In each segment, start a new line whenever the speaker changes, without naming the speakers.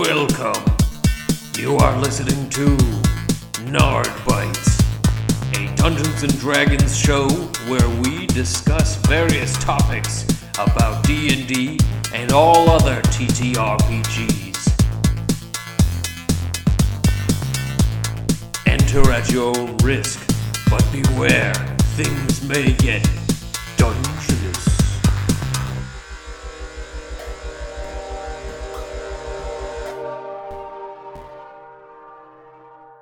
Welcome. You are listening to Nard Bites, a Dungeons and Dragons show where we discuss various topics about D&D and all other TTRPGs. Enter at your own risk, but beware, things may get dungeonous.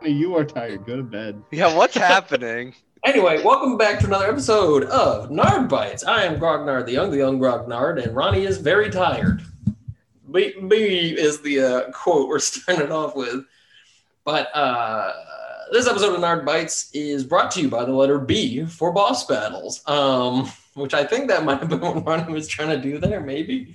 You are tired. Go to bed.
Yeah, what's happening?
Anyway, welcome back to another episode of Nard Bites. I am Grognard the Young, the Young Grognard, and Ronnie is very tired. B, B is the uh, quote we're starting off with. But uh, this episode of Nard Bites is brought to you by the letter B for boss battles, um, which I think that might have been what Ronnie was trying to do there, maybe.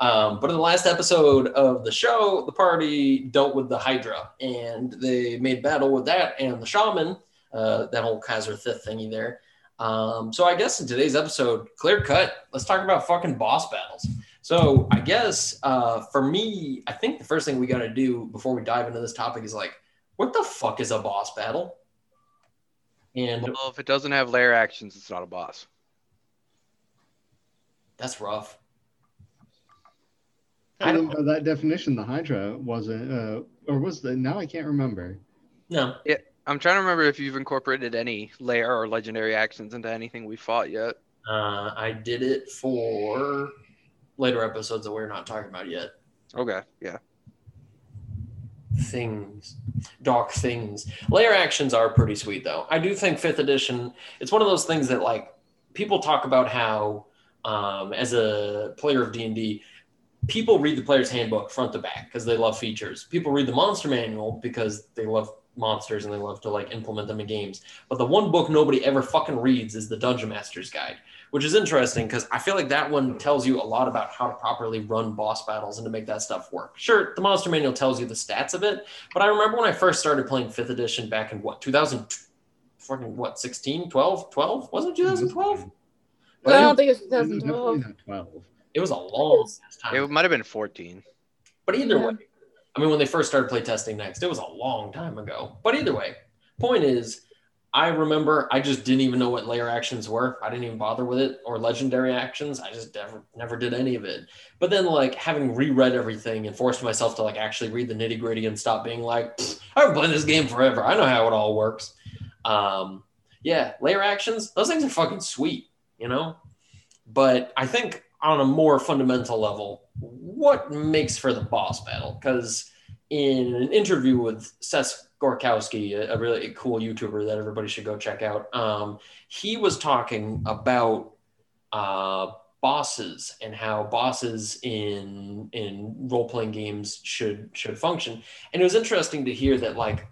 Um, but in the last episode of the show, the party dealt with the Hydra, and they made battle with that and the shaman, uh, that whole Kaiser Thith thingy there. Um, so I guess in today's episode, clear cut, let's talk about fucking boss battles. So I guess uh, for me, I think the first thing we got to do before we dive into this topic is like, what the fuck is a boss battle? And
Well, if it doesn't have lair actions, it's not a boss.
that's rough.
I didn't know that definition. The Hydra wasn't, uh, or was the? Now I can't remember.
No,
I'm trying to remember if you've incorporated any lair or legendary actions into anything we fought yet.
uh, I did it for later episodes that we're not talking about yet.
Okay, yeah.
things dark things lair actions are pretty sweet though i do think fifth edition it's one of those things that like people talk about how um, as a player of d&d people read the player's handbook front to back because they love features people read the monster manual because they love monsters and they love to like implement them in games but the one book nobody ever fucking reads is the dungeon master's guide which is interesting because I feel like that one tells you a lot about how to properly run boss battles and to make that stuff work. Sure, the monster manual tells you the stats of it, but I remember when I first started playing fifth edition back in what 2000, fucking what 16, 12, 12 wasn't it 2012?
I don't think it's
It was
2012.
Definitely not twelve.
It was a long time.
It might have been 14.
But either
Yeah.
way, I mean, when they first started play testing next, it was a long time ago. But either way, point is, I remember I just didn't even know what lair actions were. I didn't even bother with it or legendary actions. I just never never did any of it. But then like having reread everything and forced myself to like actually read the nitty gritty and stop being like, I've been playing this game forever. I know how it all works. Um, yeah, lair actions, those things are fucking sweet, you know? But I think on a more fundamental level, what makes for the boss battle? Because in an interview with Seth Skorkowsky, a, a really cool YouTuber that everybody should go check out, um, he was talking about uh, bosses and how bosses in in role playing games should should function. And it was interesting to hear that like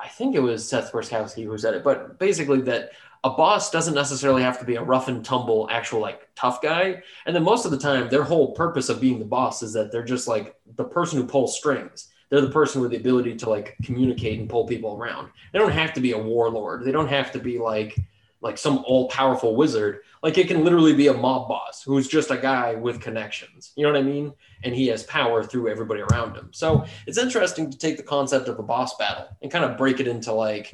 I think it was Seth Skorkowsky who said it, but basically that a boss doesn't necessarily have to be a rough and tumble actual like tough guy. And then most of the time their whole purpose of being the boss is that they're just like the person who pulls strings. They're the person with the ability to like communicate and pull people around. They don't have to be a warlord. They don't have to be like like some all-powerful wizard. Like it can literally be a mob boss who's just a guy with connections. You know what i mean? And he has power through everybody around him. So it's interesting to take the concept of a boss battle and kind of break it into like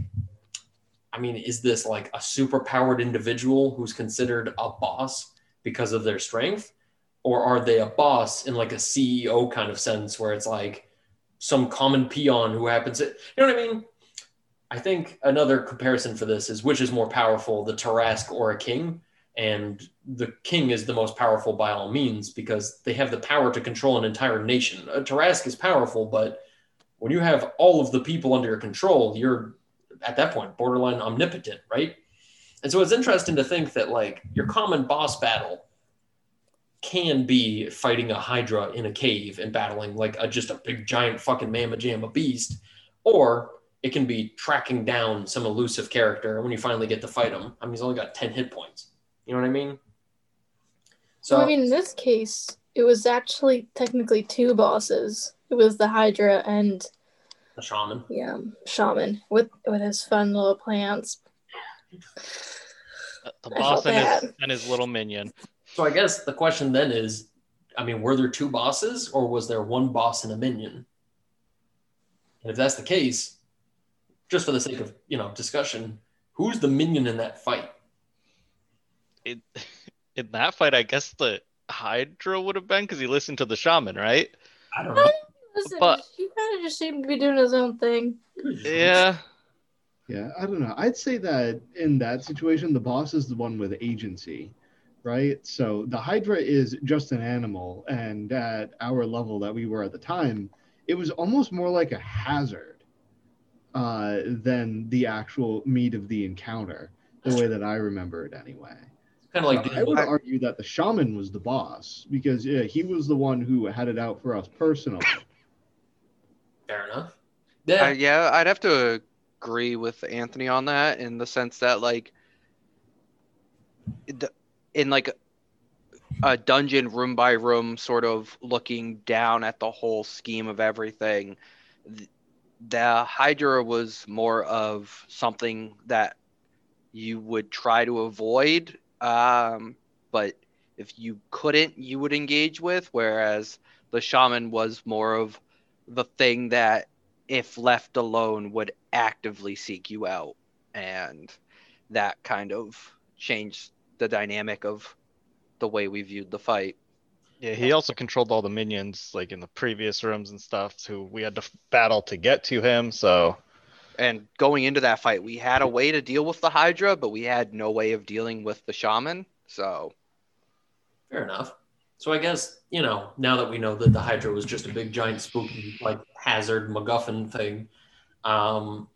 I mean, is this like a super powered individual who's considered a boss because of their strength? Or are they a boss in like a CEO kind of sense where it's like some common peon who happens to, you know what I mean? I think another comparison for this is which is more powerful, the Tarrasque or a king? And the king is the most powerful by all means because they have the power to control an entire nation. A Tarrasque is powerful, but when you have all of the people under your control, you're at that point borderline omnipotent, right? And so it's interesting to think that like your common boss battle can be fighting a hydra in a cave and battling like a just a big giant fucking mamma jamma beast, or it can be tracking down some elusive character when you finally get to fight him. I mean, he's only got 10 hit points. You know what I mean? So
So I mean, in this case, it was actually technically two bosses. It was the Hydra and
the shaman.
yeah, Shaman with with his fun little plants.
The boss and his, and his little minion.
So I guess the question then is I mean, were there two bosses or was there one boss and a minion? And if that's the case, just for the sake of you know discussion, who's the minion in that fight?
In, in that fight, I guess the Hydra would have been because he listened to the shaman, right?
I don't know.
Listen,
But-
he kind of just seemed to be doing his own thing.
Yeah.
Yeah, I don't know. I'd say that in that situation, the boss is the one with agency, right? So the Hydra is just an animal, and at our level that we were at the time, it was almost more like a hazard uh, than the actual meat of the encounter, the way that I remember it anyway.
Kind of like
I would argue that the shaman was the boss because yeah, he was the one who had it out for us personally.
Fair enough.
Uh,
Yeah,
yeah, I'd have to agree with Anthony on that in the sense that like in like a dungeon room by room sort of looking down at the whole scheme of everything the hydra was more of something that you would try to avoid um, but if you couldn't you would engage with whereas the shaman was more of the thing that if left alone would actively seek you out and that kind of changed the dynamic of the way we viewed the fight
Yeah, he also controlled all the minions, like in the previous rooms and stuff, who we had to battle to get to him. So
and going into that fight we had a way to deal with the hydra but we had no way of dealing with the shaman so
fair enough. So I guess you know now that we know that the Hydra was just a big giant spooky like hazard MacGuffin thing, um,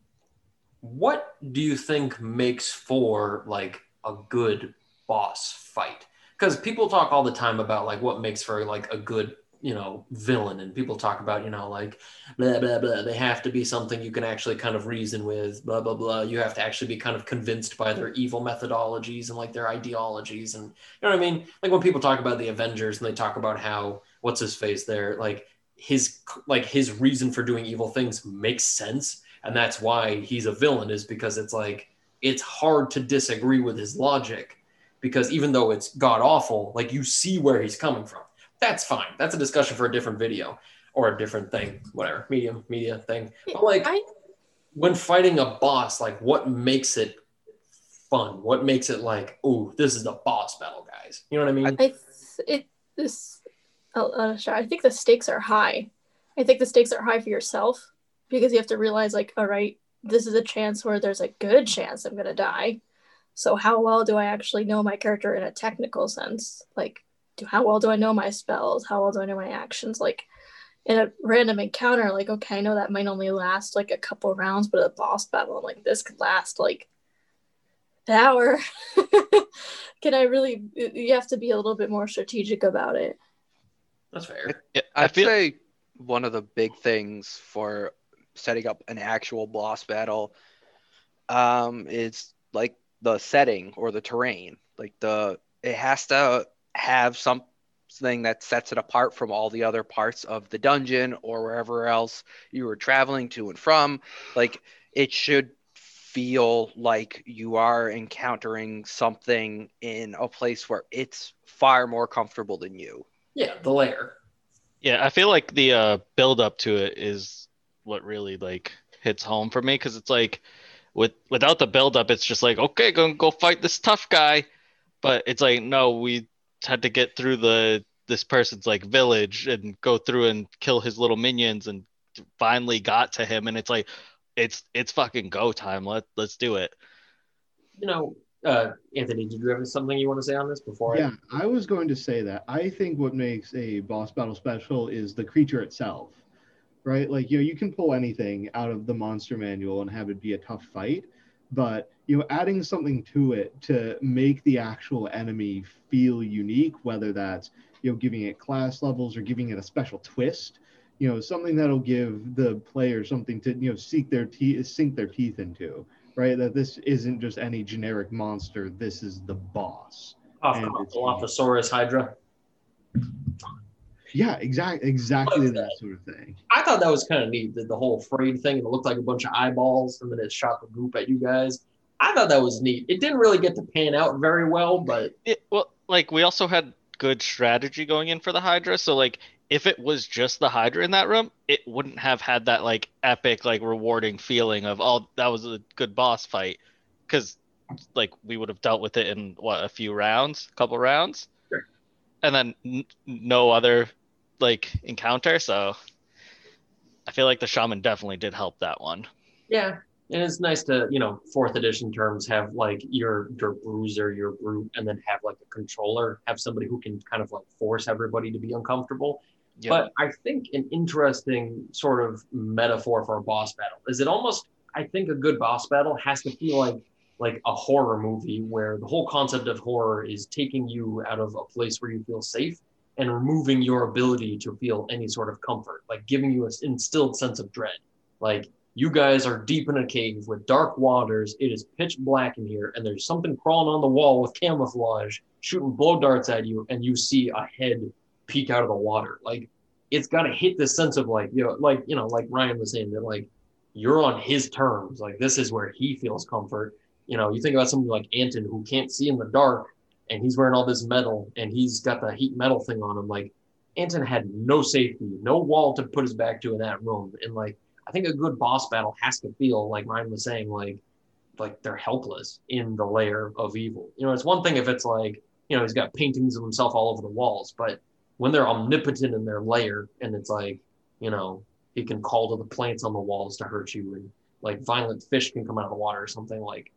what do you think makes for like a good boss fight? Because people talk all the time about like what makes for like a good you know villain, and people talk about you know like blah blah blah. They have to be something you can actually kind of reason with. Blah blah blah. You have to actually be kind of convinced by their evil methodologies and like their ideologies and you know what I mean? Like when people talk about the Avengers and they talk about how what's his face there, like his like his reason for doing evil things makes sense, and that's why he's a villain is because it's like it's hard to disagree with his logic because even though it's god awful, like you see where he's coming from. That's fine. That's a discussion for a different video or a different thing, whatever medium media thing. But like
I
when fighting a boss, like what makes it fun? What makes it like, oh, this is the boss battle, guys? You know what I mean?
I it this uh, uh, I think the stakes are high. I think the stakes are high for yourself because you have to realize like, all right, this is a chance where there's a good chance I'm gonna die. So how well do I actually know my character in a technical sense? Like, how well do I know my spells? How well do I know my actions? Like in a random encounter, like okay, I know that might only last like a couple rounds, but a boss battle, I'm like this could last like an hour. Can I really? You have to be a little bit more strategic about it.
That's fair.
I
I'd
feel
say one of the big things for setting up an actual boss battle um, is like the setting or the terrain. Like the it has to have something that sets it apart from all the other parts of the dungeon or wherever else you were traveling to and from. Like it should feel like you are encountering something in a place where it's far more comfortable than you.
Yeah, the lair.
Yeah, I feel like the uh, build up to it is what really like hits home for me because it's like with without the build up, it's just like okay, gonna go fight this tough guy, but it's like no, we had to get through the this person's like village and go through and kill his little minions and finally got to him, and it's like it's it's fucking go time. Let let's do it.
You know, uh, Anthony, did you have something you want to say on this before?
Yeah, I was going to say that. I think what makes a boss battle special is the creature itself, right? Like, you know, you can pull anything out of the monster manual and have it be a tough fight, but, you know, adding something to it to make the actual enemy feel unique, whether that's, you know, giving it class levels or giving it a special twist, you know, something that'll give the player something to, you know, seek their teeth, sink their teeth into, right? That this isn't just any generic monster. This is the boss.
Off Dilophosaurus Hydra.
Yeah, exactly, exactly
Like
that
that.
sort of thing.
I thought that was kind of neat, the, the whole frayed thing, and it looked like a bunch of eyeballs, and then it shot the goop at you guys. I thought that was neat. It didn't really get to pan out very well, but
It, well, like we also had good strategy going in for the Hydra. So like if it was just the Hydra in that room, it wouldn't have had that like epic, like rewarding feeling of oh that was a good boss fight, because like we would have dealt with it in what a few rounds, a couple rounds,
Sure.
and then n- no other like encounter. So I feel like the shaman definitely did help that one.
Yeah. And it's nice to, you know, fourth edition terms have like your your bruiser, your brute, and then have like a controller, have somebody who can kind of like force everybody to be uncomfortable.
Yep.
But I think an interesting sort of metaphor for a boss battle is it almost I think a good boss battle has to feel like like a horror movie where the whole concept of horror is taking you out of a place where you feel safe and removing your ability to feel any sort of comfort, like giving you an instilled sense of dread. Like you guys are deep in a cave with dark waters. It is pitch black in here, and there's something crawling on the wall with camouflage, shooting blow darts at you, and you see a head peek out of the water. Like it's got to hit this sense of like you know, like you know, like Ryan was saying that like you're on his terms. Like this is where he feels comfort. You know, you think about somebody like Anton who can't see in the dark, and he's wearing all this metal, and he's got the heat metal thing on him. Like Anton had no safety, no wall to put his back to in that room, and like I think a good boss battle has to feel like Ryan was saying, like like they're helpless in the lair of evil. You know, it's one thing if it's like you know he's got paintings of himself all over the walls, but when they're omnipotent in their lair, and it's like you know he can call to the plants on the walls to hurt you, and like violent fish can come out of the water or something. Like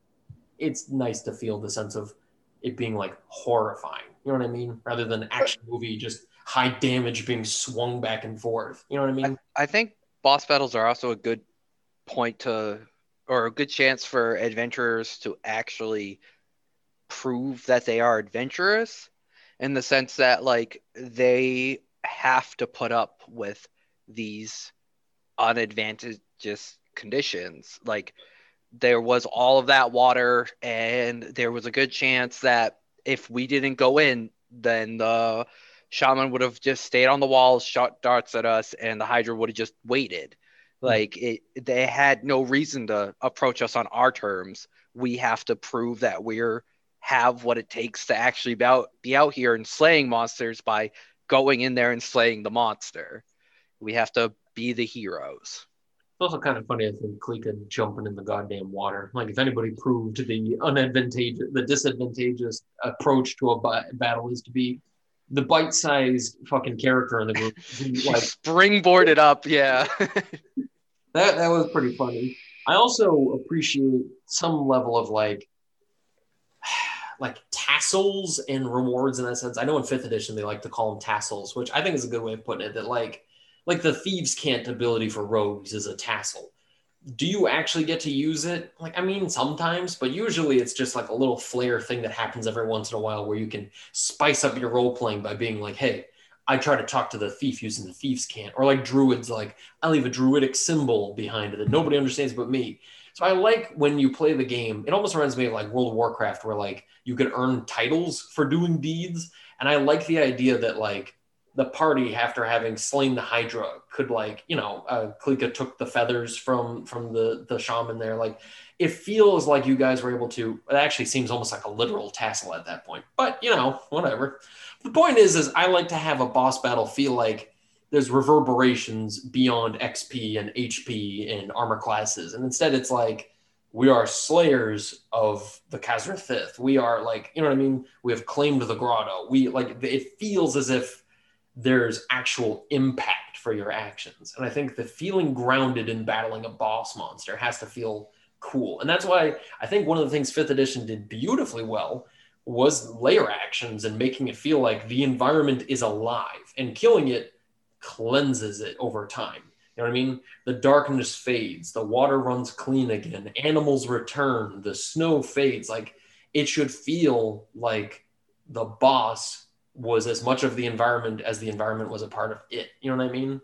it's nice to feel the sense of it being like horrifying. You know what I mean? Rather than action movie just high damage being swung back and forth. You know what I mean?
I think boss battles are also a good point to, or a good chance for adventurers to actually prove that they are adventurous in the sense that, like, they have to put up with these unadvantageous conditions. Like, there was all of that water, and there was a good chance that if we didn't go in, then the shaman would have just stayed on the walls, shot darts at us, and the Hydra would have just waited. Hmm. Like it, they had no reason to approach us on our terms. We have to prove that we're have what it takes to actually be out, be out here and slaying monsters by going in there and slaying the monster. We have to be the heroes.
It's also kind of funny, I think, Klika jumping in the goddamn water. Like, if anybody proved the unadvantageous, the disadvantageous approach to a ba- battle is to be the bite-sized fucking character in the group. like,
Springboarded up, yeah.
that that was pretty funny. I also appreciate some level of like like tassels and rewards in that sense. I know in fifth edition they like to call them tassels, which I think is a good way of putting it. That like like the thieves' cant ability for rogues is a tassel. Do you actually get to use it? Like I mean sometimes, but usually it's just like a little flair thing that happens every once in a while where you can spice up your role playing by being like, hey, I try to talk to the thief using the thieves' cant, or like druids, like I leave a druidic symbol behind it that nobody understands but me. So I like when you play the game. It almost reminds me of like World of Warcraft, where like you could earn titles for doing deeds, and I like the idea that like the party after having slain the Hydra could like you know uh, Klika took the feathers from from the the shaman there. Like it feels like you guys were able to. It actually seems almost like a literal tassel at that point, but you know whatever. The point is, is I like to have a boss battle feel like there's reverberations beyond XP and HP and armor classes, and instead it's like we are slayers of the Khazra Fifth. We are like, you know what I mean? We have claimed the grotto. We like it feels as if there's actual impact for your actions. And I think the feeling grounded in battling a boss monster has to feel cool. And that's why I think one of the things fifth edition did beautifully well was lair actions and making it feel like the environment is alive and killing it cleanses it over time. You know what I mean? The darkness fades, the water runs clean again, animals return, the snow fades. Like it should feel like the boss was as much of the environment as the environment was a part of it. You know what I mean?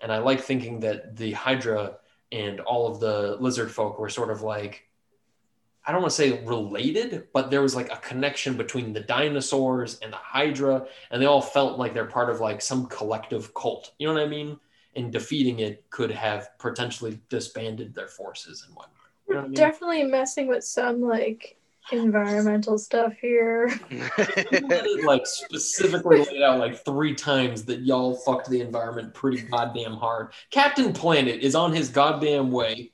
And I like thinking that the Hydra and all of the lizard folk were sort of like, I don't want to say related, but there was like a connection between the dinosaurs and the Hydra, and they all felt like they're part of like some collective cult. You know what I mean? And defeating it could have potentially disbanded their forces and whatnot. You know what I mean?
Definitely messing with some like Environmental stuff here.
like specifically laid out like three times that y'all fucked the environment pretty goddamn hard. Captain Planet is on his goddamn way.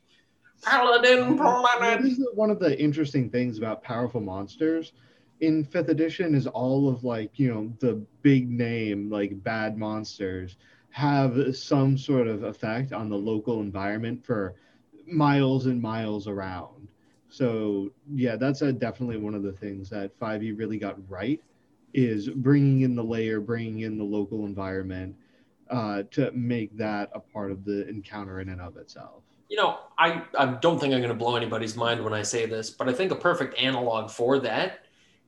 Paladin Planet.
This is one of the interesting things about powerful monsters in fifth edition is all of like you know the big name like bad monsters have some sort of effect on the local environment for miles and miles around so yeah that's a, definitely one of the things that 5e really got right is bringing in the lair bringing in the local environment uh, to make that a part of the encounter in and of itself
You know, I, I don't think I'm going to blow anybody's mind when I say this, but I think a perfect analog for that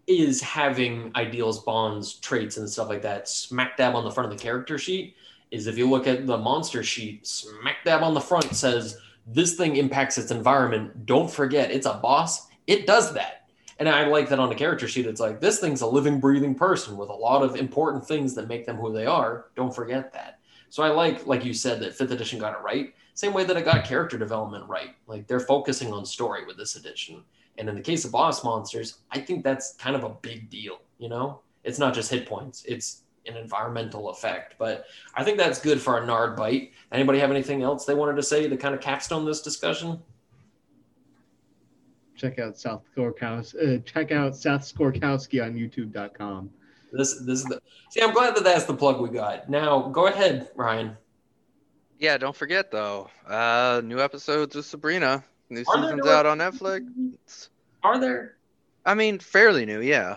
is having ideals, bonds, traits, and stuff like that smack dab on the front of the character sheet. Is if you look at the monster sheet, smack dab on the front says this thing impacts its environment. Don't forget, it's a boss. It does that. And I like that on the character sheet. It's like this thing's a living, breathing person with a lot of important things that make them who they are. Don't forget that. So I like, like you said, that fifth edition got it right. Same way that it got character development right. Like they're focusing on story with this edition. And in the case of boss monsters, I think that's kind of a big deal. You know, it's not just hit points; it's an environmental effect. But I think that's good for a Nard bite. Anybody have anything else they wanted to say to kind of capstone this discussion?
check out Seth Skorkowsky, uh, check out Seth Skorkowsky on youtube.com
This, this is the. See, I'm glad that that's the plug we got. Now, go ahead, Ryan.
yeah, don't forget though. Uh, new episodes of Sabrina. New
Are
season's
new
out on Netflix.
Are there?
I mean, fairly new, yeah.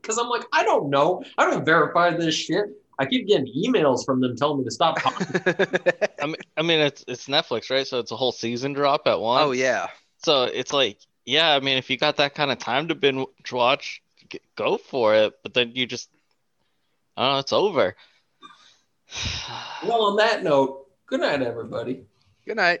Because I'm like, I don't know. I don't verify this shit. I keep getting emails from them telling me to stop.
I mean, I mean, it's it's Netflix, right? So it's a whole season drop at once.
oh yeah.
So it's like, yeah, I mean, if you got that kind of time to binge watch, go for it. But then you just, I don't know, it's over.
well, on that note, good night, everybody.
Good night.